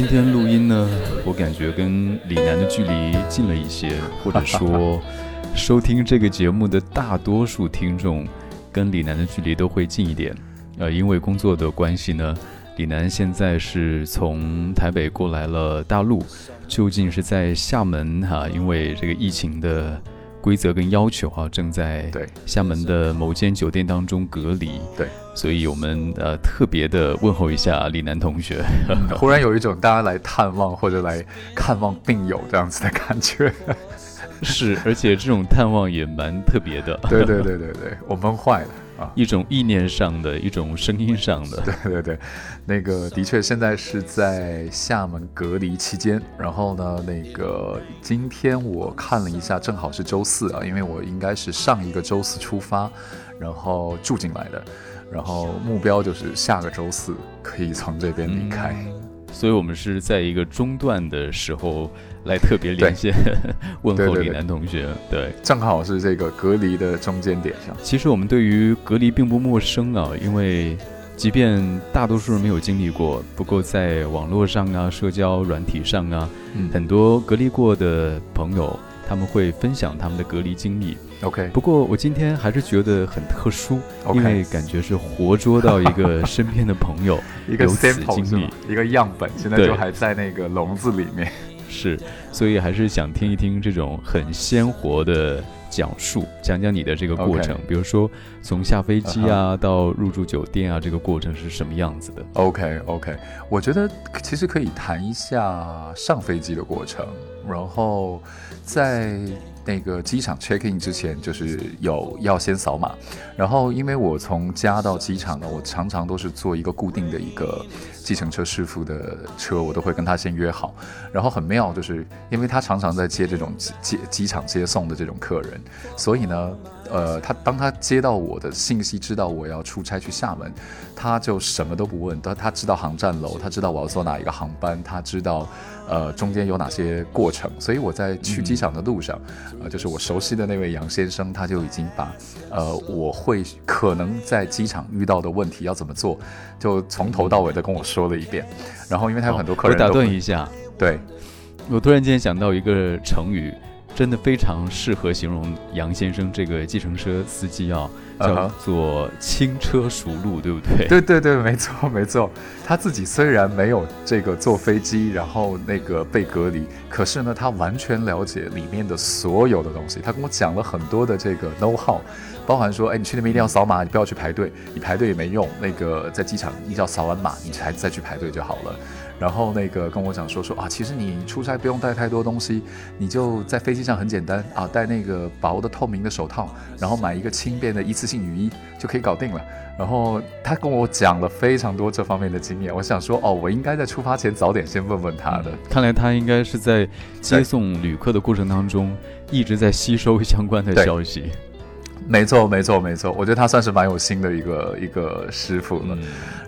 今天录音呢，我感觉跟李楠的距离近了一些，或者说，收听这个节目的大多数听众跟李楠的距离都会近一点。呃，因为工作的关系呢，李楠现在是从台北过来了大陆，究竟是在厦门哈，因为这个疫情的。规则跟要求哈，正在对。厦门的某间酒店当中隔离，对，所以我们呃特别的问候一下李楠同学，忽然有一种大家来探望或者来看望病友这样子的感觉，是，而且这种探望也蛮特别的，对对对对对，我闷坏了。一种意念上的，一种声音上的，对对对，那个的确现在是在厦门隔离期间，然后呢，那个今天我看了一下，正好是周四啊，因为我应该是上一个周四出发，然后住进来的，然后目标就是下个周四可以从这边离开。所以，我们是在一个中断的时候来特别连线 问候李楠同学。对，正好是这个隔离的中间点上。其实我们对于隔离并不陌生啊，因为即便大多数人没有经历过，不过在网络上啊、社交软体上啊，很多隔离过的朋友。他们会分享他们的隔离经历。OK，不过我今天还是觉得很特殊，因为感觉是活捉到一个身边的朋友，一个 sample 经历，一个样本，现在就还在那个笼子里面。是，所以还是想听一听这种很鲜活的讲述，讲讲你的这个过程，比如说从下飞机啊到入住酒店啊，这个过程是什么样子的？OK OK，我觉得其实可以谈一下上飞机的过程，然后。在那个机场 check in 之前，就是有要先扫码，然后因为我从家到机场呢，我常常都是坐一个固定的一个计程车师傅的车，我都会跟他先约好。然后很妙，就是因为他常常在接这种接机场接送的这种客人，所以呢，呃，他当他接到我的信息，知道我要出差去厦门，他就什么都不问，他他知道航站楼，他知道我要坐哪一个航班，他知道。呃，中间有哪些过程？所以我在去机场的路上，呃，就是我熟悉的那位杨先生，他就已经把，呃，我会可能在机场遇到的问题要怎么做，就从头到尾的跟我说了一遍。然后，因为他有很多客人，我打断一下，对，我突然间想到一个成语。真的非常适合形容杨先生这个计程车司机啊，叫做轻车熟路，对不对？对对对，没错没错。他自己虽然没有这个坐飞机，然后那个被隔离，可是呢，他完全了解里面的所有的东西。他跟我讲了很多的这个 know how，包含说，哎，你去那边一定要扫码，你不要去排队，你排队也没用。那个在机场，你只要扫完码，你才再去排队就好了。然后那个跟我讲说说啊，其实你出差不用带太多东西，你就在飞机上很简单啊，戴那个薄的透明的手套，然后买一个轻便的一次性雨衣就可以搞定了。然后他跟我讲了非常多这方面的经验，我想说哦，我应该在出发前早点先问问他的。看来他应该是在接送旅客的过程当中一直在吸收相关的消息。没错，没错，没错。我觉得他算是蛮有心的一个一个师傅了。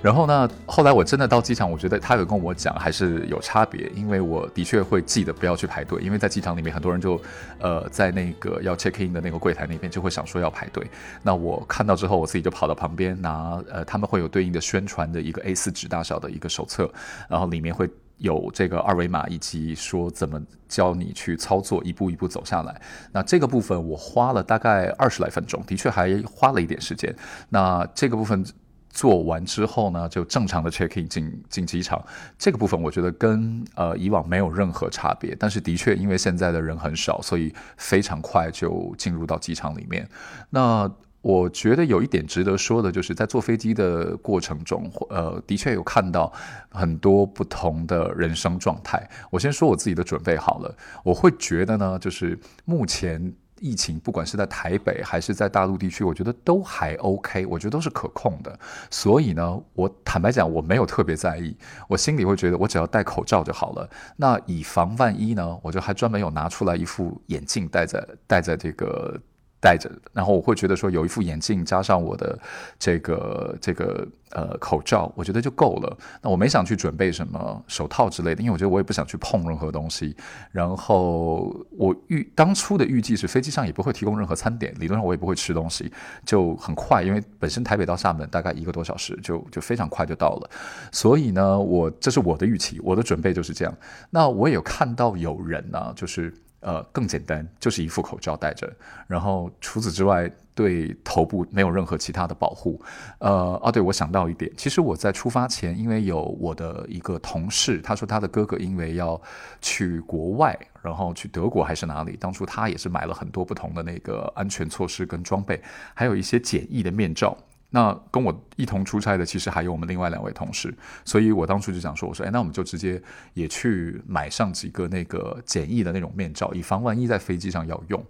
然后呢，后来我真的到机场，我觉得他有跟我讲，还是有差别，因为我的确会记得不要去排队，因为在机场里面很多人就，呃，在那个要 check in 的那个柜台那边就会想说要排队。那我看到之后，我自己就跑到旁边拿，呃，他们会有对应的宣传的一个 A4 纸大小的一个手册，然后里面会。有这个二维码，以及说怎么教你去操作，一步一步走下来。那这个部分我花了大概二十来分钟，的确还花了一点时间。那这个部分做完之后呢，就正常的 check in 进进机场。这个部分我觉得跟呃以往没有任何差别，但是的确因为现在的人很少，所以非常快就进入到机场里面。那我觉得有一点值得说的，就是在坐飞机的过程中，呃，的确有看到很多不同的人生状态。我先说我自己的准备好了，我会觉得呢，就是目前疫情不管是在台北还是在大陆地区，我觉得都还 OK，我觉得都是可控的。所以呢，我坦白讲，我没有特别在意，我心里会觉得我只要戴口罩就好了。那以防万一呢，我就还专门有拿出来一副眼镜戴在戴在这个。戴着，然后我会觉得说有一副眼镜加上我的这个这个呃口罩，我觉得就够了。那我没想去准备什么手套之类的，因为我觉得我也不想去碰任何东西。然后我预当初的预计是飞机上也不会提供任何餐点，理论上我也不会吃东西，就很快，因为本身台北到厦门大概一个多小时，就就非常快就到了。所以呢，我这是我的预期，我的准备就是这样。那我也有看到有人呢，就是。呃，更简单，就是一副口罩戴着，然后除此之外，对头部没有任何其他的保护。呃，啊，对，我想到一点，其实我在出发前，因为有我的一个同事，他说他的哥哥因为要去国外，然后去德国还是哪里，当初他也是买了很多不同的那个安全措施跟装备，还有一些简易的面罩。那跟我一同出差的，其实还有我们另外两位同事，所以我当初就想说，我说，哎，那我们就直接也去买上几个那个简易的那种面罩，以防万一在飞机上要用。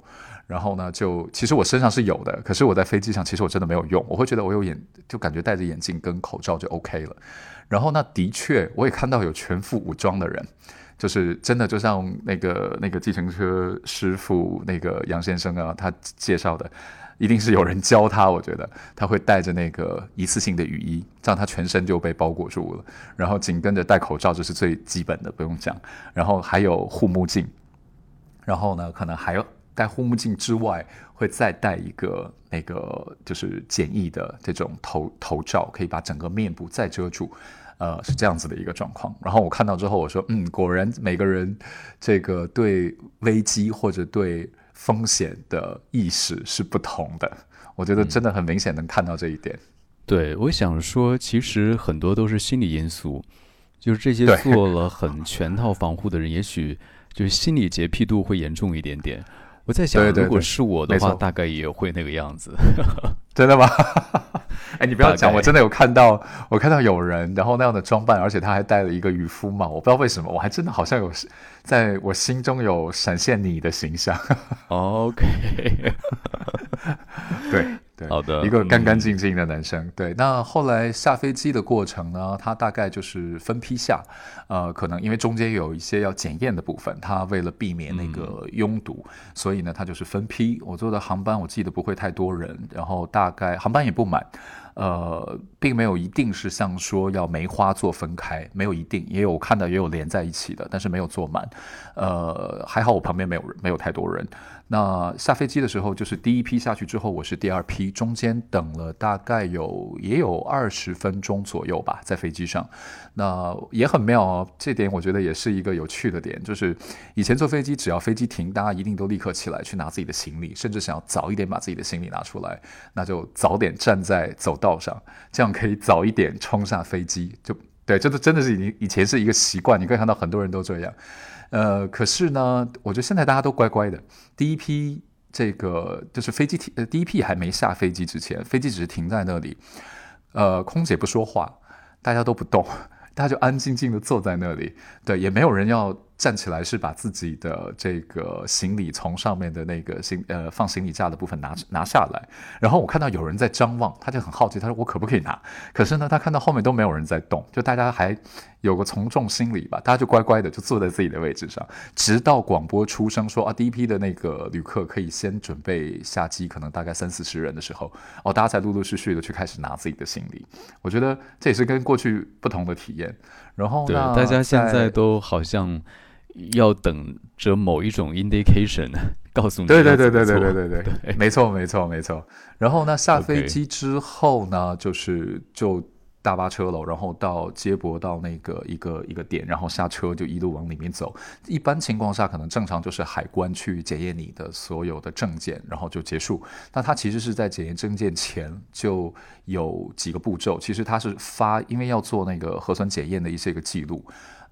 然后呢，就其实我身上是有的，可是我在飞机上其实我真的没有用，我会觉得我有眼，就感觉戴着眼镜跟口罩就 OK 了。然后那的确，我也看到有全副武装的人，就是真的就像那个那个计程车师傅那个杨先生啊，他介绍的。一定是有人教他，我觉得他会带着那个一次性的雨衣，这样他全身就被包裹住了。然后紧跟着戴口罩，这是最基本的，不用讲。然后还有护目镜，然后呢，可能还要戴护目镜之外，会再戴一个那个就是简易的这种头头罩，可以把整个面部再遮住。呃，是这样子的一个状况。然后我看到之后，我说，嗯，果然每个人这个对危机或者对。风险的意识是不同的，我觉得真的很明显能看到这一点。对，我想说，其实很多都是心理因素，就是这些做了很全套防护的人，也许就是心理洁癖度会严重一点点。我在想，如果是我的话，大概也会那个样子。真的吗？哎，你不要讲，我真的有看到，我看到有人，然后那样的装扮，而且他还戴了一个渔夫帽，我不知道为什么，我还真的好像有在我心中有闪现你的形象。OK，对对，好的，一个干干净净的男生。对，那后来下飞机的过程呢，他大概就是分批下，呃，可能因为中间有一些要检验的部分，他为了避免那个拥堵，所以呢，他就是分批。我坐的航班，我记得不会太多人，然后大概航班也不满。呃，并没有一定是像说要梅花座分开，没有一定，也有看到也有连在一起的，但是没有坐满。呃，还好我旁边没有人，没有太多人。那下飞机的时候，就是第一批下去之后，我是第二批，中间等了大概有也有二十分钟左右吧，在飞机上。那也很妙哦，这点我觉得也是一个有趣的点，就是以前坐飞机，只要飞机停，大家一定都立刻起来去拿自己的行李，甚至想要早一点把自己的行李拿出来，那就早点站在走道上，这样可以早一点冲下飞机。就对，这都真的是以以前是一个习惯，你可以看到很多人都这样。呃，可是呢，我觉得现在大家都乖乖的。第一批这个就是飞机停，呃，第一批还没下飞机之前，飞机只是停在那里，呃，空姐不说话，大家都不动，大家就安静静的坐在那里，对，也没有人要。站起来是把自己的这个行李从上面的那个行呃放行李架的部分拿拿下来，然后我看到有人在张望，他就很好奇，他说我可不可以拿？可是呢，他看到后面都没有人在动，就大家还有个从众心理吧，大家就乖乖的就坐在自己的位置上，直到广播出声说啊第一批的那个旅客可以先准备下机，可能大概三四十人的时候，哦，大家才陆陆续续的去开始拿自己的行李。我觉得这也是跟过去不同的体验。然后对大家现在都好像。要等着某一种 indication 告诉你，对对对对对对对对，没错没错没错。然后呢，下飞机之后呢，就是就大巴车了，然后到接驳到那个一个一个点，然后下车就一路往里面走。一般情况下，可能正常就是海关去检验你的所有的证件，然后就结束。那他其实是在检验证件前就有几个步骤，其实他是发，因为要做那个核酸检验的一些个记录。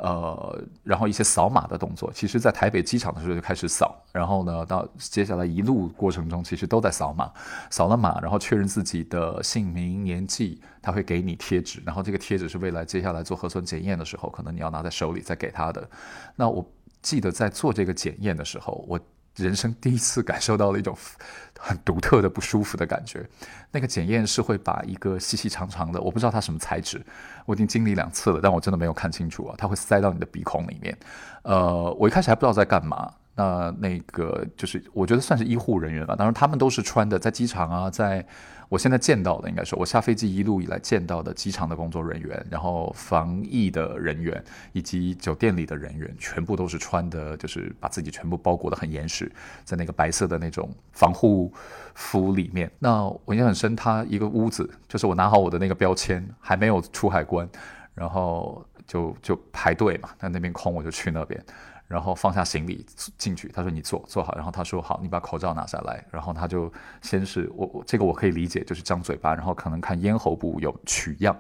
呃，然后一些扫码的动作，其实在台北机场的时候就开始扫，然后呢，到接下来一路过程中，其实都在扫码，扫了码，然后确认自己的姓名、年纪，他会给你贴纸，然后这个贴纸是未来接下来做核酸检验的时候，可能你要拿在手里再给他的。那我记得在做这个检验的时候，我。人生第一次感受到了一种很独特的不舒服的感觉。那个检验是会把一个细细长长的，我不知道它什么材质，我已经经历两次了，但我真的没有看清楚啊。它会塞到你的鼻孔里面。呃，我一开始还不知道在干嘛。那那个就是我觉得算是医护人员吧，当然他们都是穿的，在机场啊，在我现在见到的，应该说我下飞机一路以来见到的机场的工作人员，然后防疫的人员以及酒店里的人员，全部都是穿的，就是把自己全部包裹的很严实，在那个白色的那种防护服里面。那我印象很深，他一个屋子，就是我拿好我的那个标签，还没有出海关，然后就就排队嘛，那那边空我就去那边。然后放下行李进去，他说你坐坐好，然后他说好，你把口罩拿下来，然后他就先是我我这个我可以理解，就是张嘴巴，然后可能看咽喉部有取样，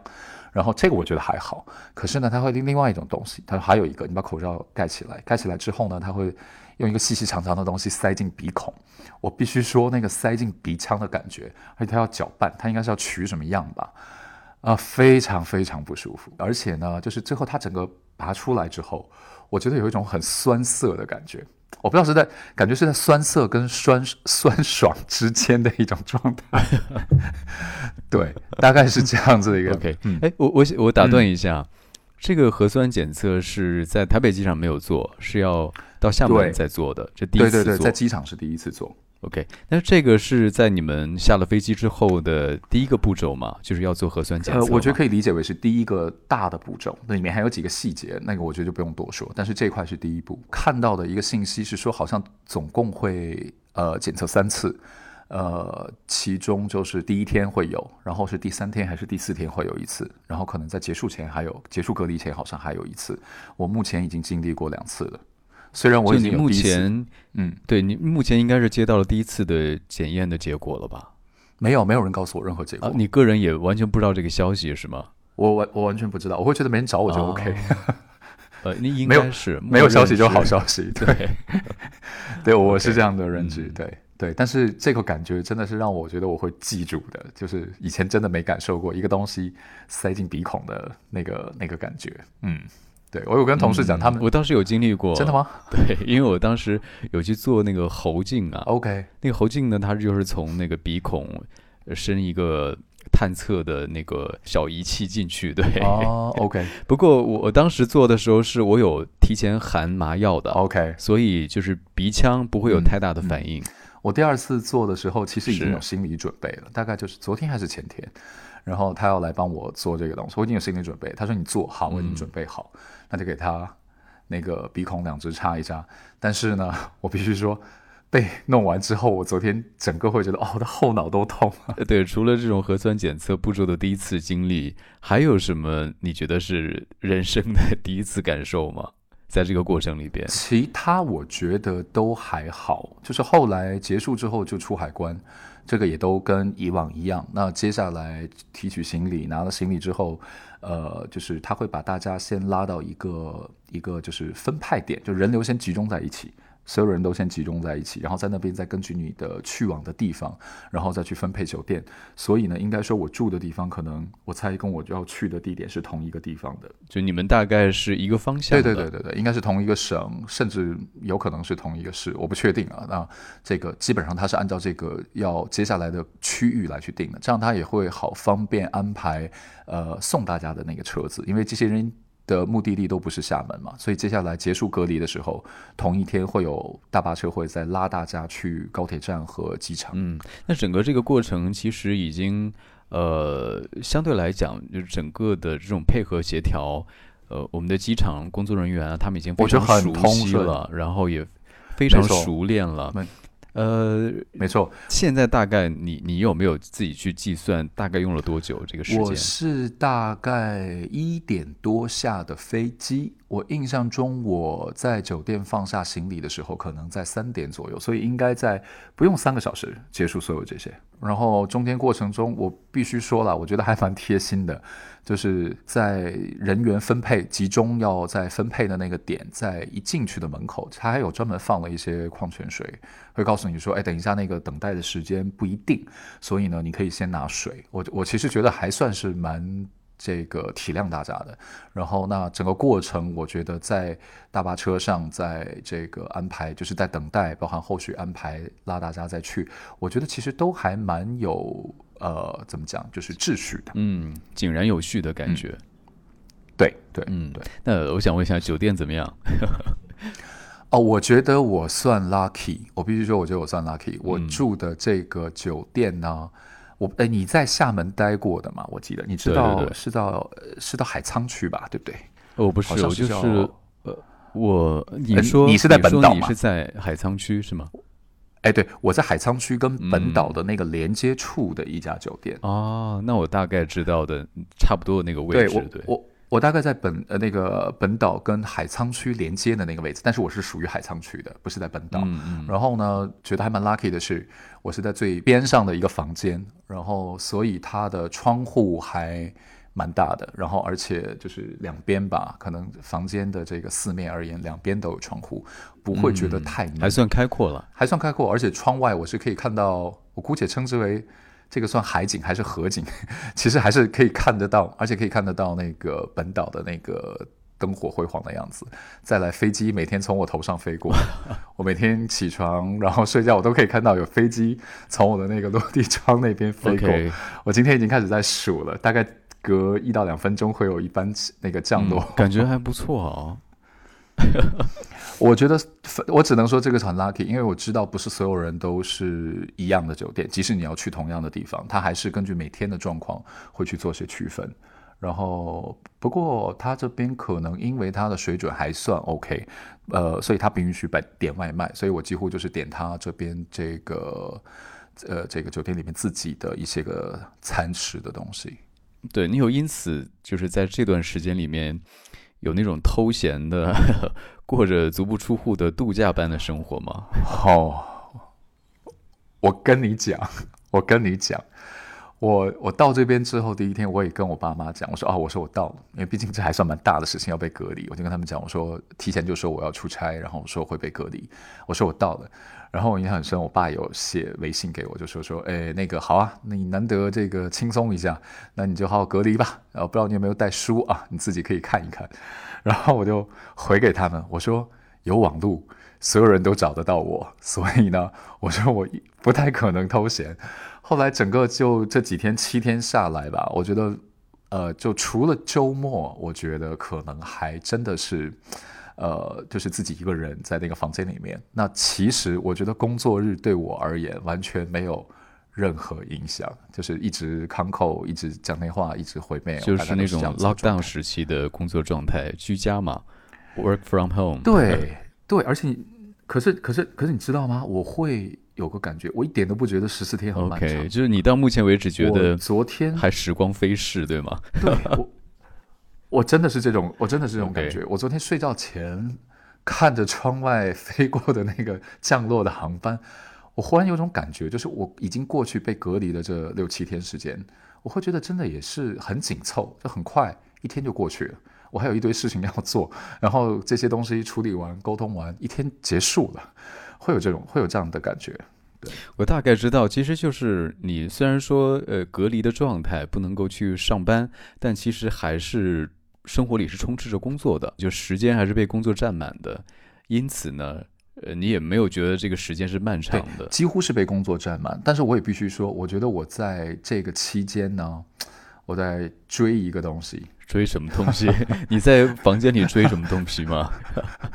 然后这个我觉得还好，可是呢，他会另另外一种东西，他说还有一个，你把口罩盖起来，盖起来之后呢，他会用一个细细长长的东西塞进鼻孔，我必须说那个塞进鼻腔的感觉，而且他要搅拌，他应该是要取什么样吧，啊，非常非常不舒服，而且呢，就是最后他整个拔出来之后。我觉得有一种很酸涩的感觉，我不知道是在感觉是在酸涩跟酸 酸爽之间的一种状态，对，大概是这样子的一个。OK，哎，我我我打断一下，这个核酸检测是在台北机场没有做，是要到厦门再做的，这第一次做，在机场是第一次做。OK，那这个是在你们下了飞机之后的第一个步骤嘛？就是要做核酸检测。呃，我觉得可以理解为是第一个大的步骤，那里面还有几个细节，那个我觉得就不用多说。但是这块是第一步。看到的一个信息是说，好像总共会呃检测三次，呃，其中就是第一天会有，然后是第三天还是第四天会有一次，然后可能在结束前还有，结束隔离前好像还有一次。我目前已经经历过两次了。虽然我已经目前，嗯，对你目前应该是接到了第一次的检验的结果了吧？没有，没有人告诉我任何结果。你个人也完全不知道这个消息是吗？我完我完全不知道，我会觉得没人找我就 OK。呃，你应该是没有消息就好消息，对，对，我是这样的认知，对对。但是这个感觉真的是让我觉得我会记住的，就是以前真的没感受过一个东西塞进鼻孔的那个那个感觉，嗯。对，我有跟同事讲，他们我当时有经历过，真的吗？对，因为我当时有去做那个喉镜啊。OK，那个喉镜呢，它就是从那个鼻孔伸一个探测的那个小仪器进去。对，哦，OK。不过我当时做的时候，是我有提前含麻药的。OK，所以就是鼻腔不会有太大的反应。我第二次做的时候，其实已经有心理准备了，大概就是昨天还是前天。然后他要来帮我做这个东西，我已经有心理准备。他说：“你做好，我已经准备好。”那就给他那个鼻孔两只插一扎。但是呢，我必须说，被弄完之后，我昨天整个会觉得，哦，我的后脑都痛。对，除了这种核酸检测步骤的第一次经历，还有什么你觉得是人生的 第一次感受吗？在这个过程里边，其他我觉得都还好。就是后来结束之后就出海关。这个也都跟以往一样。那接下来提取行李，拿了行李之后，呃，就是他会把大家先拉到一个一个就是分派点，就人流先集中在一起。所有人都先集中在一起，然后在那边再根据你的去往的地方，然后再去分配酒店。所以呢，应该说我住的地方，可能我猜跟我要去的地点是同一个地方的。就你们大概是一个方向？对对对对对，应该是同一个省，甚至有可能是同一个市，我不确定啊。那这个基本上它是按照这个要接下来的区域来去定的，这样它也会好方便安排呃送大家的那个车子，因为这些人。的目的地都不是厦门嘛，所以接下来结束隔离的时候，同一天会有大巴车会再拉大家去高铁站和机场。嗯，那整个这个过程其实已经呃相对来讲，就是整个的这种配合协调，呃，我们的机场工作人员啊，他们已经非常熟悉了，然后也非常熟练了。呃，没错。现在大概你你有没有自己去计算大概用了多久这个时间？我是大概一点多下的飞机。我印象中，我在酒店放下行李的时候，可能在三点左右，所以应该在不用三个小时结束所有这些。然后中间过程中，我必须说了，我觉得还蛮贴心的，就是在人员分配集中要在分配的那个点，在一进去的门口，他还有专门放了一些矿泉水，会告诉你说，哎，等一下那个等待的时间不一定，所以呢，你可以先拿水。我我其实觉得还算是蛮。这个体谅大家的，然后那整个过程，我觉得在大巴车上，在这个安排，就是在等待，包含后续安排拉大家再去，我觉得其实都还蛮有呃，怎么讲，就是秩序的，嗯，井然有序的感觉。对对，嗯对。那我想问一下，酒店怎么样？哦，我觉得我算 lucky，我必须说，我觉得我算 lucky。我嗯住的这个酒店呢，我哎，你在厦门待过的吗？我记得你知道是到呃是到海沧区吧？对不对？哦，不是，是我就是呃，我你呃说你是在本岛吗你是在海沧区是吗？哎，对，我在海沧区跟本嗯岛的那个连接处的一家酒店。哦，那我大概知道的，差不多的那个位置，对我对，我我大概在本呃那个本岛跟海沧区连接的那个位置，但是我是属于海沧区的，不是在本岛。嗯嗯，然后呢，觉得还蛮 lucky 的是，我是在最边上的一个房间，然后所以它的窗户还蛮大的，然后而且就是两边吧，可能房间的这个四面而言，两边都有窗户，不会觉得太，嗯还算开阔了。还算开阔，而且窗外我是可以看到，我姑且称之为这个算海景还是河景，其实还是可以看得到，而且可以看得到那个本岛的那个灯火辉煌的样子。再来，飞机每天从我头上飞过，我每天起床然后睡觉，我都可以看到有飞机从我的那个落地窗那边飞过。我今天已经开始在数了，大概隔一到两分钟会有一班那个降落。嗯感觉还不错哦。我觉得我只能说这个很 lucky，因为我知道不是所有人都是一样的酒店，即使你要去同样的地方，它还是根据每天的状况会去做些区分。然后，不过他这边可能因为它的水准还算 OK，呃，所以他不允许摆点外卖，所以我几乎就是点他这边这个呃这个酒店里面自己的一些个餐食的东西。对你有因此就是在这段时间里面有那种偷闲的，过着足不出户的度假般的生活吗？哦，我跟你讲，我跟你讲，我我到这边之后第一天，我也跟我爸妈讲，我说啊，我说我到了，因为毕竟这还算蛮大的事情，要被隔离，我就跟他们讲，我说提前就说我要出差，然后我说会被隔离，我说我到了，然后我印象很深，我爸有写微信给我，就说说，哎，那个好啊，那你难得这个轻松一下，那你就好好隔离吧，然后不知道你有没有带书啊，你自己可以看一看，然后我就回给他们，我说有网路。所有人都找得到我，所以呢，我说我不太可能偷闲。后来整个就这几天七天下来吧，我觉得，呃，就除了周末，我觉得可能还真的是，呃，就是自己一个人在那个房间里面。那其实我觉得工作日对我而言完全没有任何影响，就是一直康扣，一直讲电话，一直回 mail，就是那种 lockdown 时期的工作状态，居家嘛，work from home。对对，而且你，可是可是可是你知道吗？我会有个感觉，我一点都不觉得十四天很漫长。OK，就是你到目前为止觉得昨天还时光飞逝，对吗？对我，我真的是这种，我真的是这种感觉。我昨天睡觉前看着窗外飞过的那个降落的航班，我忽然有种感觉，就是我已经过去被隔离的这六七天时间，我会觉得真的也是很紧凑，就很快一天就过去了。我还有一堆事情要做，然后这些东西处理完、沟通完，一天结束了，会有这种会有这样的感觉。对我大概知道，其实就是你虽然说呃隔离的状态不能够去上班，但其实还是生活里是充斥着工作的，就时间还是被工作占满的。因此呢，呃，你也没有觉得这个时间是漫长的。几乎是被工作占满。但是我也必须说，我觉得我在这个期间呢，我在追一个东西，追什么东西？你在房间里追什么东西吗？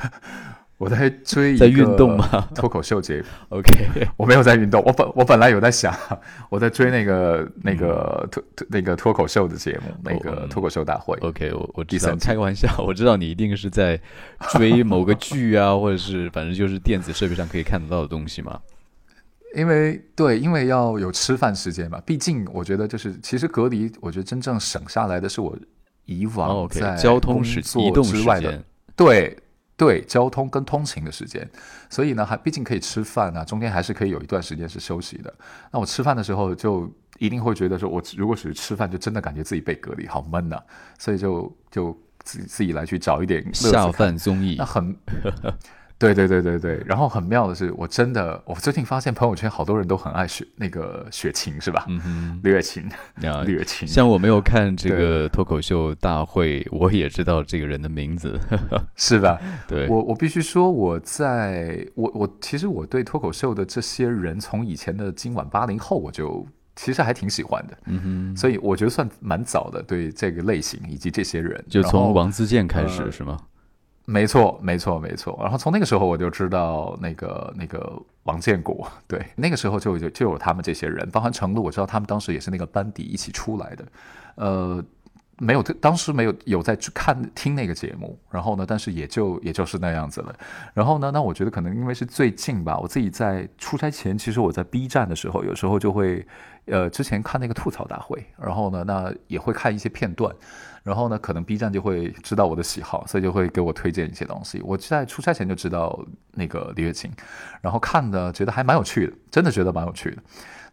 我在追在运动吗脱口秀节目？OK，我没有在运动，我本我本来有在想，我在追那个那个脱脱那个脱口秀的节目，那个嗯脱口秀大会。OK，我我知道，第三开个玩笑，我知道你一定是在追某个剧啊，或者是反正就是电子设备上可以看得到的东西嘛。因为对，因为要有吃饭时间嘛，毕竟我觉得就是其实隔离，我觉得真正省下来的是我以哦往在交通时工移动时作之外的间，对对，交通跟通勤的时间，所以呢，还毕竟可以吃饭啊，中间还是可以有一段时间是休息的。那我吃饭的时候就一定会觉得说，我如果只是吃饭，就真的感觉自己被隔离，好闷呐、所以就就自己自己来去找一点下饭综艺。那很，对对对对对。然后很妙的是，我真的，我最近发现朋友圈好多人都很爱雪那个雪琴是吧？嗯哼，李雪琴，李雪 琴。像我没有看这个脱口秀大会，我也知道这个人的名字。是吧？对，我我必须说，我在我我其实我对脱口秀的这些人，从以前的今晚八零后，我就其实还挺喜欢的，嗯哼，所以我觉得算蛮早的对这个类型以及这些人。就从王自健开始、呃是吗？没错，没错，没错。然后从那个时候我就知道那个那个王建国，对，那个时候就就就有他们这些人，包含程璐，我知道他们当时也是那个班底一起出来的，呃。没有，当时没有有在去看听那个节目，然后呢，但是也就也就是那样子了。然后呢，那我觉得可能因为是最近吧，我自己在出差前，其实我在 B 站的时候，有时候就会，呃，之前看那个吐槽大会，然后呢，那也会看一些片段，然后呢，可能 B 站就会知道我的喜好，所以就会给我推荐一些东西。我在出差前就知道那个李月琴，然后看的觉得还蛮有趣的，真的觉得蛮有趣的。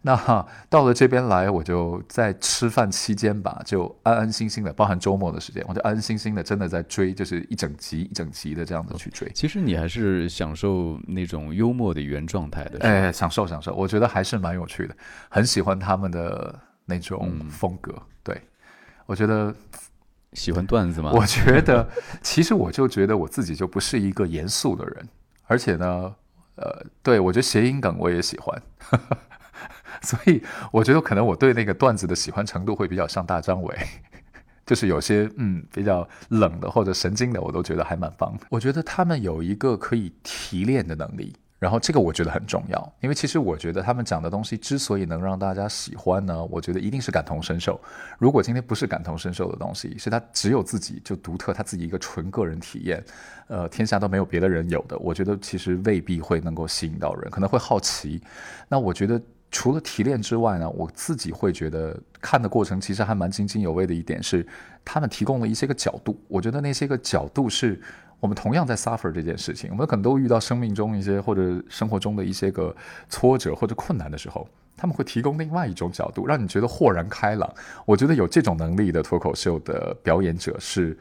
那到了这边来，我就在吃饭期间吧，就安安心心的，包含周末的时间，我就安安心心的，真的在追，就是一整集一整集的这样子去追。其实你还是享受那种幽默的原状态的，哎，享受享受，我觉得还是蛮有趣的，很喜欢他们的那种风格。对，我觉得喜欢段子吗？我觉得，其实我就觉得我自己就不是一个严肃的人，而且呢，呃，对我觉得谐音梗我也喜欢。所以我觉得可能我对那个段子的喜欢程度会比较像大张伟，就是有些嗯比较冷的或者神经的，我都觉得还蛮棒的。我觉得他们有一个可以提炼的能力，然后这个我觉得很重要，因为其实我觉得他们讲的东西之所以能让大家喜欢呢，我觉得一定是感同身受。如果今天不是感同身受的东西，是他只有自己就独特他自己一个纯个人体验，呃，天下都没有别的人有的，我觉得其实未必会能够吸引到人，可能会好奇。那我觉得。除了提炼之外呢，我自己会觉得看的过程其实还蛮津津有味的一点是，他们提供了一些个角度。我觉得那些个角度是我们同样在 suffer 这件事情，我们可能都遇到生命中一些或者生活中的一些个挫折或者困难的时候，他们会提供另外一种角度，让你觉得豁然开朗。我觉得有这种能力的脱口秀的表演者是。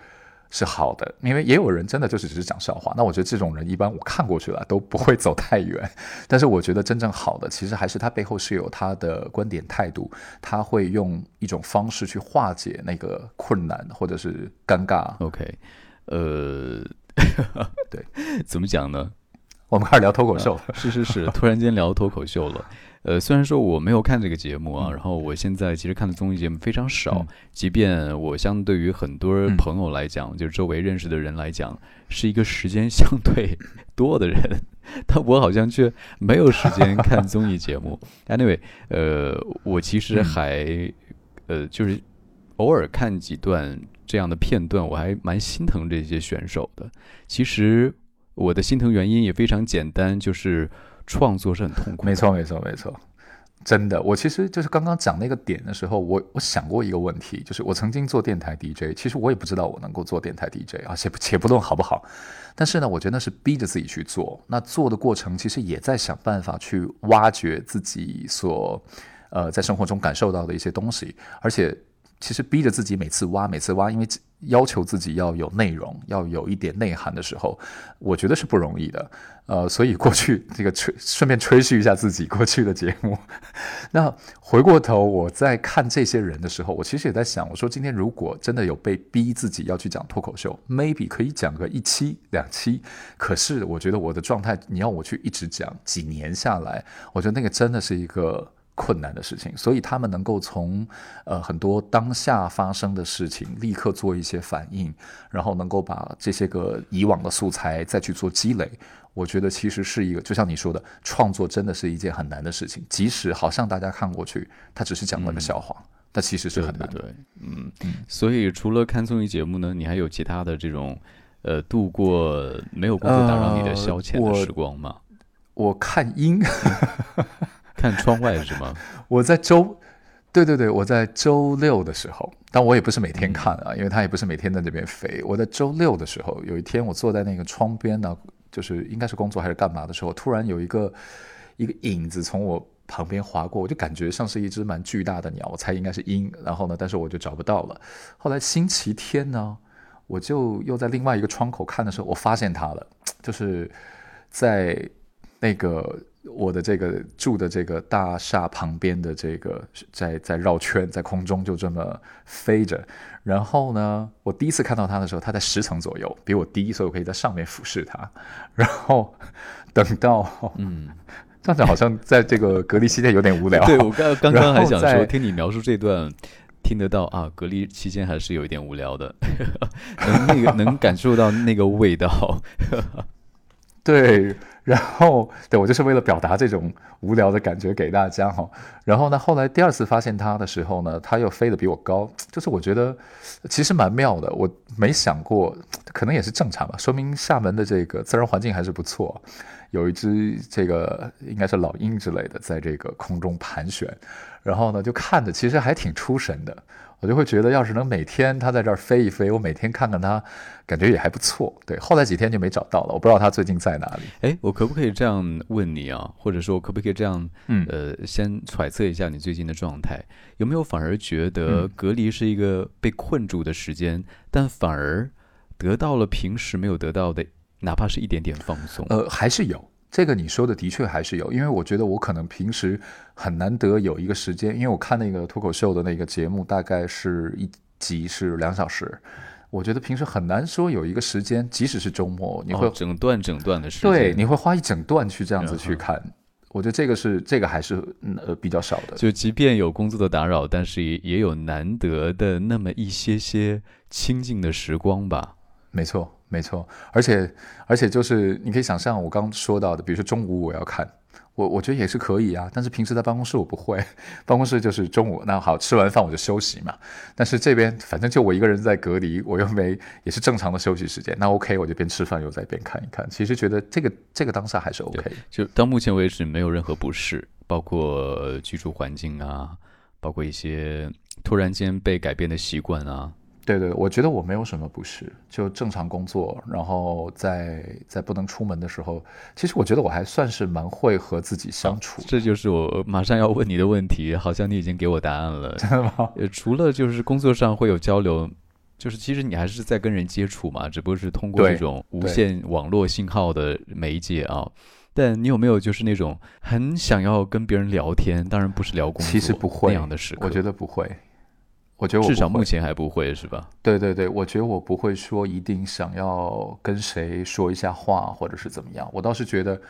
是好的，因为也有人真的就是只是讲笑话。那我觉得这种人一般我看过去了都不会走太远。但是我觉得真正好的，其实还是他背后是有他的观点态度，他会用一种方式去化解那个困难或者是尴尬。OK，呃，对，怎么讲呢？我们开始聊脱口秀，是是是，突然间聊脱口秀了。呃，虽然说我没有看这个节目啊，然后我现在其实看的综艺节目非常少，即便我相对于很多朋友来讲，就是周围认识的人来讲，是一个时间相对 多的人，但我好像却没有时间看综艺节目。Anyway，呃，我其实还呃，就是偶尔看几段这样的片段，我还蛮心疼这些选手的。其实我的心疼原因也非常简单，就是。创作是很痛苦，没错，没错，没错，真的。我其实就是刚刚讲那个点的时候，我我想过一个问题，就是我曾经做电台 DJ，其实我也不知道我能够做电台 DJ 啊，且且不论好不好，但是呢，我觉得那是逼着自己去做。那做的过程其实也在想办法去挖掘自己所呃在生活中感受到的一些东西，而且。其实逼着自己每次挖，每次挖，因为要求自己要有内容，要有一点内涵的时候，我觉得是不容易的。呃，所以过去这个吹，顺便吹嘘一下自己过去的节目。那回过头我在看这些人的时候，我其实也在想，我说今天如果真的有被逼自己要去讲脱口秀，maybe 可以讲个一期两期。可是我觉得我的状态，你要我去一直讲几年下来，我觉得那个真的是一个。困难的事情，所以他们能够从呃很多当下发生的事情立刻做一些反应，然后能够把这些个以往的素材再去做积累，我觉得其实是一个，就像你说的，创作真的是一件很难的事情。即使好像大家看过去，他只是讲了个笑话，但其实是很难。对，嗯嗯。所以除了看综艺节目呢，你还有其他的这种呃度过没有工作打扰你的消遣的时光吗？我看鹰。看窗外是吗？我在周，对对对，我在周六的时候，但我也不是每天看啊，因为它也不是每天在那边飞。我在周六的时候，有一天我坐在那个窗边呢，就是应该是工作还是干嘛的时候，突然有一个一个影子从我旁边划过，我就感觉像是一只蛮巨大的鸟，我猜应该是鹰。然后呢，但是我就找不到了。后来星期天呢，我就又在另外一个窗口看的时候，我发现它了，就是在那个。我的这个住的这个大厦旁边的这个在在绕圈，在空中就这么飞着。然后呢，我第一次看到它的时候，它在十层左右，比我低，所以我可以在上面俯视它。然后 等到，嗯，这样子好像在这个隔离期间有点无聊。对我刚刚刚还想说，听你描述这段。听得到啊，隔离期间还是有一点无聊的，能那个能感受到那个味道。对，然后对我就是为了表达这种无聊的感觉给大家哈。然后呢，后来第二次发现它的时候呢，它又飞得比我高，就是我觉得其实蛮妙的。我没想过，可能也是正常吧，说明厦门的这个自然环境还是不错。有一只这个应该是老鹰之类的，在这个空中盘旋，然后呢，就看着其实还挺出神的。我就会觉得，要是能每天它在这儿飞一飞，我每天看看它，感觉也还不错。对，后来几天就没找到了，我不知道它最近在哪里。哎，我可不可以这样问你啊？或者说，可不可以这样，嗯，呃，先揣测一下你最近的状态，有没有反而觉得隔离是一个被困住的时间，但反而得到了平时没有得到的，哪怕是一点点放松？呃，还是有。这个你说的的确还是有，因为我觉得我可能平时很难得有一个时间，因为我看那个脱口秀的那个节目，大概是一集是两小时，我觉得平时很难说有一个时间，即使是周末，你会整段整段的时间，对，你会花一整段去这样子去看，我觉得这个是这个还是呃比较少的。就即便有工作的打扰，但是也也有难得的那么一些些清静的时光吧。没错。没错，而且而且就是你可以想象我刚说到的，比如说中午我要看，我我觉得也是可以啊。但是平时在办公室我不会，办公室就是中午那好吃完饭我就休息嘛。但是这边反正就我一个人在隔离，我又没也是正常的休息时间，那 OK 我就边吃饭又在边看一看。其实觉得这个这个当下还是 OK。就到目前为止没有任何不适，包括居住环境啊，包括一些突然间被改变的习惯啊。对对，我觉得我没有什么不适，就正常工作，然后在在不能出门的时候，其实我觉得我还算是蛮会和自己相处。这就是我马上要问你的问题，好像你已经给我答案了。真的吗？呃，除了就是工作上会有交流，就是其实你还是在跟人接触嘛，只不过是通过这种无线网络信号的媒介啊。但你有没有就是那种很想要跟别人聊天，当然不是聊工作，其实不会那样的时刻，我觉得不会。我觉得我至少目前还不会是吧？对对对，我觉得我不会说一定想要跟谁说一下话，或者是怎么样。我倒是觉得，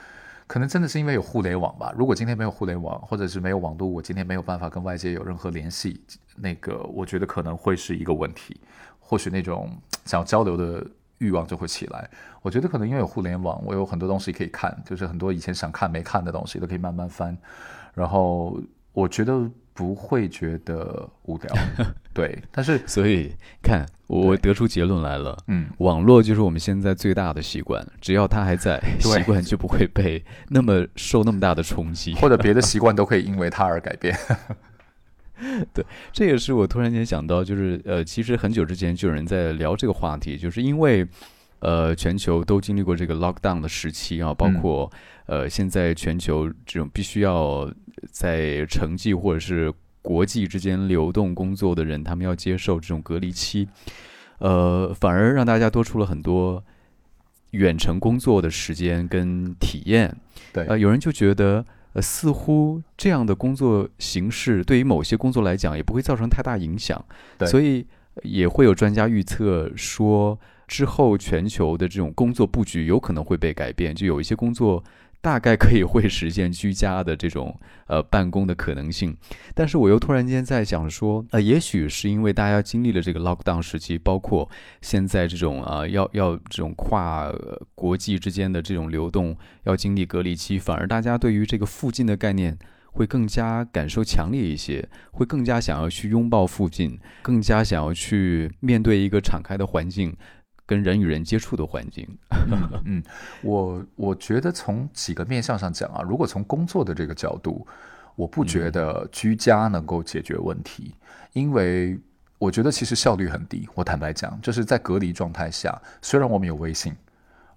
可能真的是因为有互联网吧。如果今天没有互联网，或者是没有网络，我今天没有办法跟外界有任何联系，那个我觉得可能会是一个问题。或许那种想要交流的欲望就会起来。我觉得可能因为有互联网，我有很多东西可以看，就是很多以前想看没看的东西都可以慢慢翻。然后我觉得。不会觉得无聊，对，但是所以看我得出结论来了，嗯，网络就是我们现在最大的习惯，只要它还在，习惯就不会被那么受那么大的冲击，或者别的习惯都可以因为它而改变。对，这也是我突然间想到，就是呃，其实很久之前就有人在聊这个话题，就是因为呃，全球都经历过这个 lockdown 的时期啊，包括呃，现在全球这种必须要。在城际或者是国际之间流动工作的人，他们要接受这种隔离期，呃，反而让大家多出了很多远程工作的时间跟体验。对，呃，有人就觉得，呃，似乎这样的工作形式对于某些工作来讲也不会造成太大影响。对，所以也会有专家预测说，之后全球的这种工作布局有可能会被改变，就有一些工作。大概可以会实现居家的这种呃办公的可能性，但是我又突然间在想说，呃，也许是因为大家经历了这个 lockdown 时期，包括现在这种啊要要这种跨国际之间的这种流动，要经历隔离期，反而大家对于这个附近的概念会更加感受强烈一些，会更加想要去拥抱附近，更加想要去面对一个敞开的环境。跟人与人接触的环境，嗯，我我觉得从几个面向上讲啊，如果从工作的这个角度，我不觉得居家能够解决问题，因为我觉得其实效率很低。我坦白讲，就是在隔离状态下，虽然我们有微信。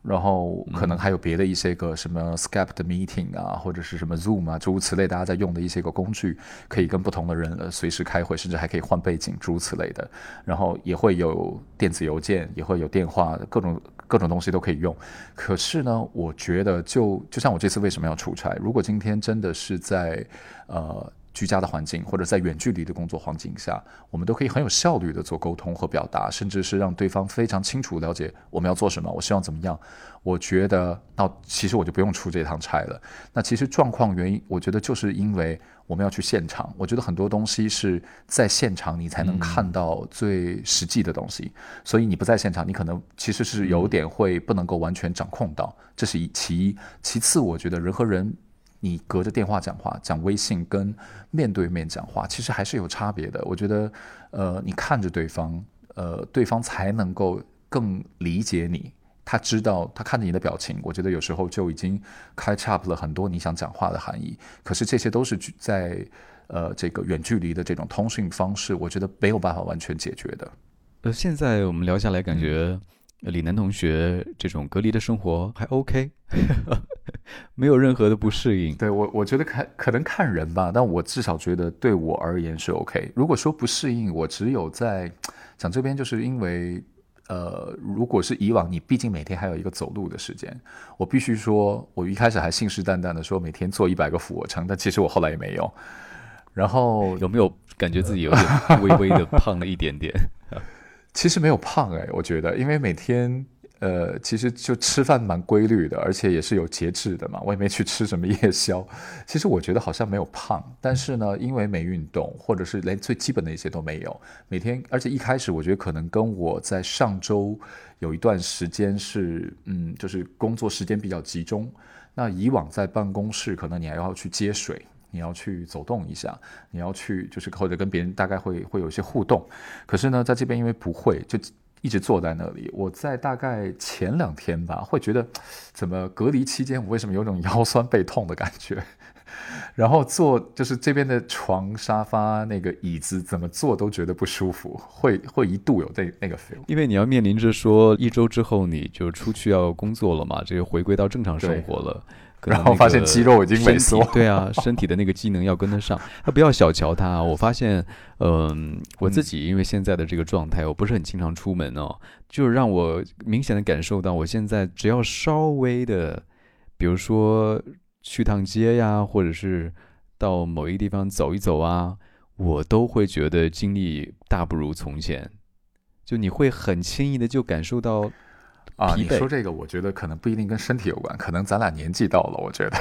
然后可能还有别的一些个什么 Skype 的 meeting 啊，或者是什么 Zoom 啊，诸如此类，大家在用的一些个工具，可以跟不同的人呃随时开会，甚至还可以换背景，诸如此类的。然后也会有电子邮件，也会有电话，各种各种东西都可以用。可是呢，我觉得就就像我这次为什么要出差，如果今天真的是在呃。居家的环境，或者在远距离的工作环境下，我们都可以很有效率的做沟通和表达，甚至是让对方非常清楚了解我们要做什么，我希望怎么样。我觉得，那其实我就不用出这趟差了。那其实状况原因，我觉得就是因为我们要去现场。我觉得很多东西是在现场你才能看到最实际的东西，所以你不在现场，你可能其实是有点会不能够完全掌控到。这是一其一，其次，我觉得人和人，你隔着电话讲话、讲微信跟面对面讲话，其实还是有差别的。我觉得，呃，你看着对方，呃，对方才能够更理解你。他知道，他看着你的表情，我觉得有时候就已经 catch up 了很多你想讲话的含义。可是这些都是在呃这个远距离的这种通讯方式，我觉得没有办法完全解决的。呃，现在我们聊下来，感觉李楠同学这种隔离的生活还 OK，没有任何的不适应。对我，我觉得看可能看人吧，但我至少觉得对我而言是 OK。如果说不适应，我只有在讲这边，就是因为。呃，如果是以往，你毕竟每天还有一个走路的时间，我必须说，我一开始还信誓旦旦的说每天做一百个俯卧撑，但其实我后来也没有。然后有没有感觉自己有点微微的胖了一点点？其实没有胖哎，我觉得，因为每天。呃，其实就吃饭蛮规律的，而且也是有节制的嘛。我也没去吃什么夜宵。其实我觉得好像没有胖，但是呢，因为没运动，或者是连最基本的一些都没有。每天，而且一开始我觉得可能跟我在上周有一段时间是，嗯，就是工作时间比较集中。那以往在办公室，可能你还要去接水，你要去走动一下，你要去就是或者跟别人大概会会有一些互动。可是呢，在这边因为不会就。一直坐在那里，我在大概前两天吧，会觉得怎么隔离期间我为什么有种腰酸背痛的感觉？然后坐就是这边的床、沙发、那个椅子，怎么坐都觉得不舒服，会会一度有那那个 feel。因为你要面临着说一周之后你就出去要工作了嘛，这个回归到正常生活了。然后发现肌肉已经萎缩，对啊，身体的那个机能要跟得上，他，不要小瞧它。我发现，嗯，我自己因为现在的这个状态，我不是很经常出门哦，就是让我明显的感受到，我现在只要稍微的，比如说去趟街呀，或者是到某一个地方走一走啊，我都会觉得精力大不如从前，就你会很轻易的就感受到。啊，你说这个，我觉得可能不一定跟身体有关，可能咱俩年纪到了。我觉得，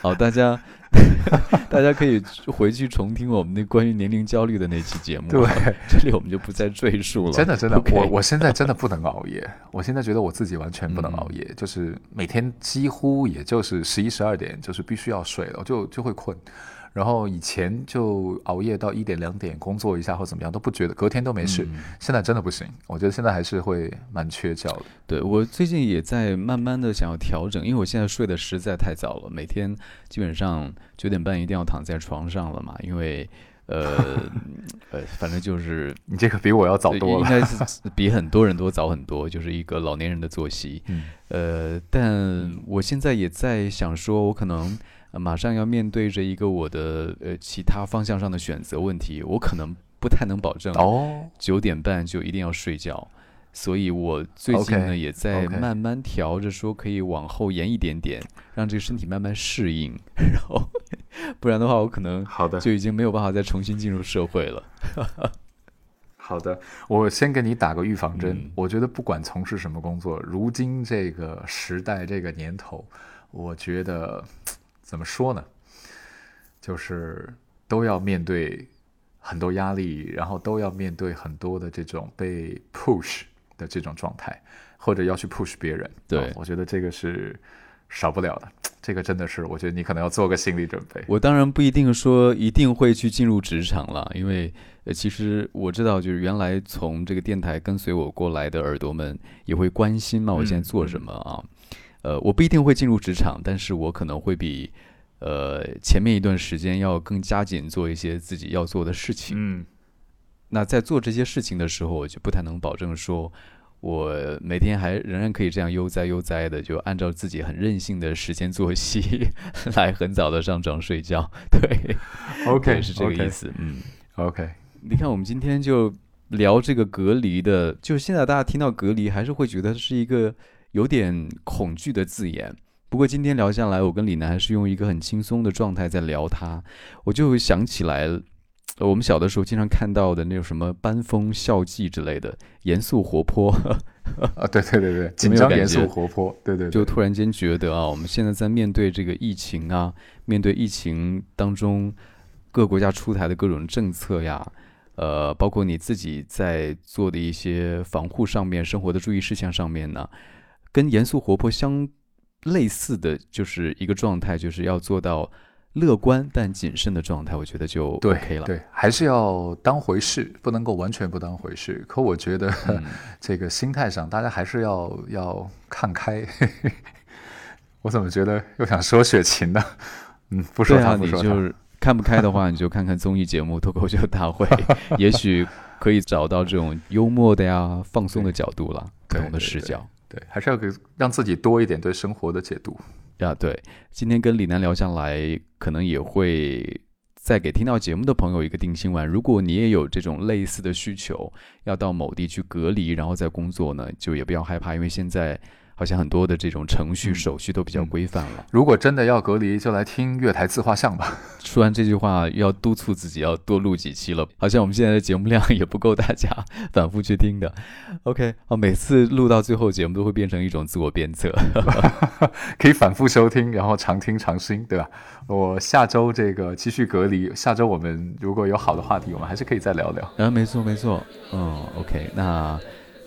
好，大家 大家可以回去重听我们那关于年龄焦虑的那期节目。对，这里我们就不再赘述了。真的，真的，我我现在真的不能熬夜。我现在觉得我自己完全不能熬夜，就是每天几乎也就是十一十二点，就是必须要睡了，就就会困。然后以前就熬夜到一点两点工作一下或怎么样都不觉得，隔天都没事。现在真的不行，我觉得现在还是会蛮缺觉的。对我最近也在慢慢的想要调整，因为我现在睡得实在太早了，每天基本上九点半一定要躺在床上了嘛，因为呃 呃，反正就是你这个比我要早多了，应该是比很多人都早很多，就是一个老年人的作息。呃，但我现在也在想说，我可能。马上要面对着一个我的呃其他方向上的选择问题，我可能不太能保证哦九点半就一定要睡觉，所以我最近呢也在慢慢调着说可以往后延一点点，让这个身体慢慢适应，然后不然的话我可能好的就已经没有办法再重新进入社会了。好的，我先给你打个预防针，我觉得不管从事什么工作，如今这个时代这个年头，我觉得。怎么说呢？就是都要面对很多压力，然后都要面对很多的这种被 push 的这种状态，或者要去 push 别人。对，我觉得这个是少不了的。这个真的是，我觉得你可能要做个心理准备。我当然不一定说一定会去进入职场了，因为呃，其实我知道，就是原来从这个电台跟随我过来的耳朵们也会关心嘛，我现在做什么啊？呃，我不一定会进入职场，但是我可能会比，呃，前面一段时间要更加紧做一些自己要做的事情。嗯，那在做这些事情的时候，我就不太能保证说，我每天还仍然可以这样悠哉悠哉的，就按照自己很任性的时间作息 来很早的上床睡觉。对，OK，是这个意思。嗯，OK，你看，我们今天就聊这个隔离的，就是现在大家听到隔离，还是会觉得是一个。有点恐惧的字眼，不过今天聊下来，我跟李楠还是用一个很轻松的状态在聊他，我就想起来，我们小的时候经常看到的那种什么班风校纪之类的，严肃活泼。啊，对对对对，紧张严肃活泼，对对。就突然间觉得啊，我们现在在面对这个疫情啊，面对疫情当中各国家出台的各种政策呀，呃，包括你自己在做的一些防护上面、生活的注意事项上面呢，跟严肃活泼相。类似的就是一个状态，就是要做到乐观但谨慎的状态，我觉得就 OK 了。对，还是要当回事，不能够完全不当回事。可我觉得 这个心态上，大家还是要要看开。我怎么觉得又想说雪琴呢？嗯，不说他，你就是看不开的话，你就看看综艺节目《脱口秀大会 》，也许可以找到这种幽默的呀、放松的角度了，不同的视角。对，还是要给让自己多一点对生活的解读啊。对，今天跟李楠聊下来，可能也会再给听到节目的朋友一个定心丸。如果你也有这种类似的需求，要到某地去隔离，然后再工作呢，就也不要害怕，因为现在。好像很多的这种程序手续都比较规范了。如果真的要隔离，就来听月台自画像吧。说完这句话，又要督促自己要多录几期了。好像我们现在的节目量也不够大家反复去听的。OK，哦，每次录到最后，节目都会变成一种自我鞭策，可以反复收听，然后常听常新，对吧？我下周这个继续隔离，下周我们如果有好的话题，我们还是可以再聊聊。啊，没错没错，嗯，OK，那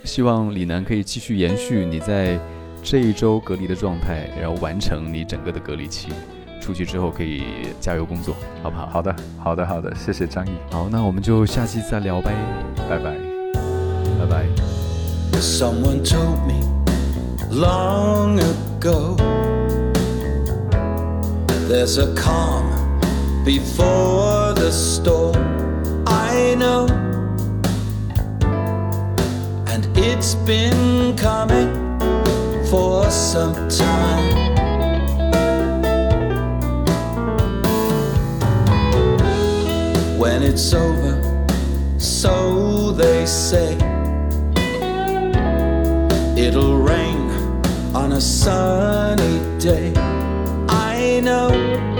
希望李楠可以继续延续你在。这一周隔离的状态，然后完成你整个的隔离期，出去之后可以加油工作，好不好？好的，好的，好的，谢谢张毅。好，那我们就下期再聊呗，拜拜，拜拜。For some time. When it's over, so they say, it'll rain on a sunny day. I know.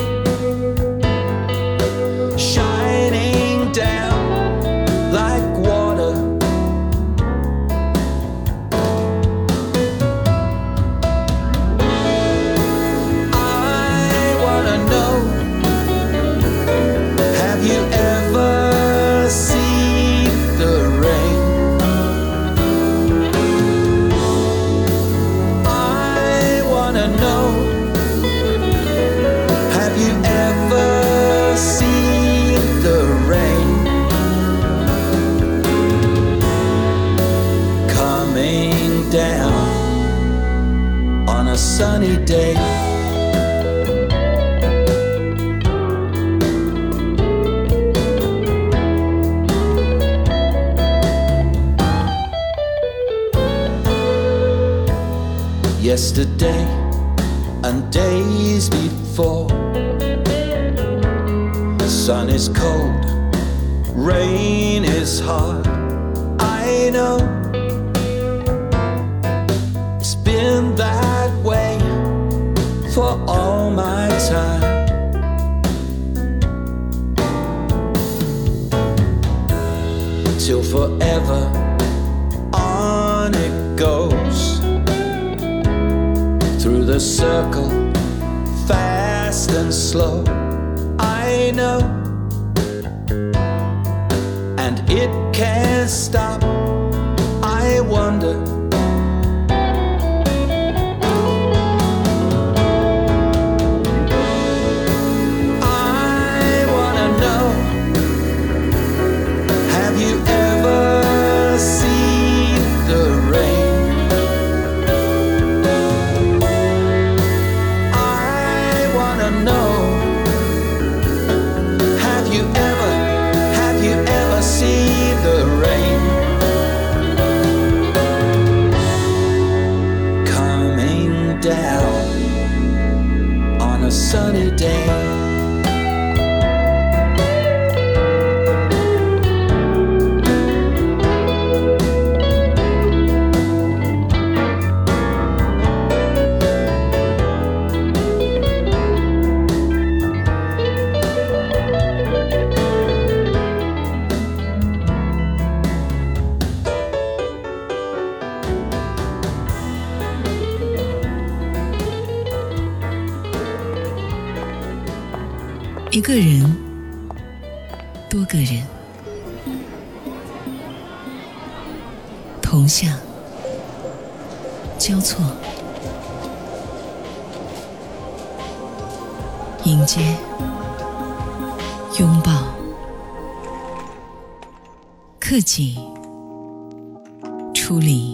Yesterday and days before. The sun is cold, rain is hard. I know it's been that way for all my time. Till forever the circle, fast and slow. I know, and it can't stop. 个人，多个人，同向，交错，迎接，拥抱，克己，处理，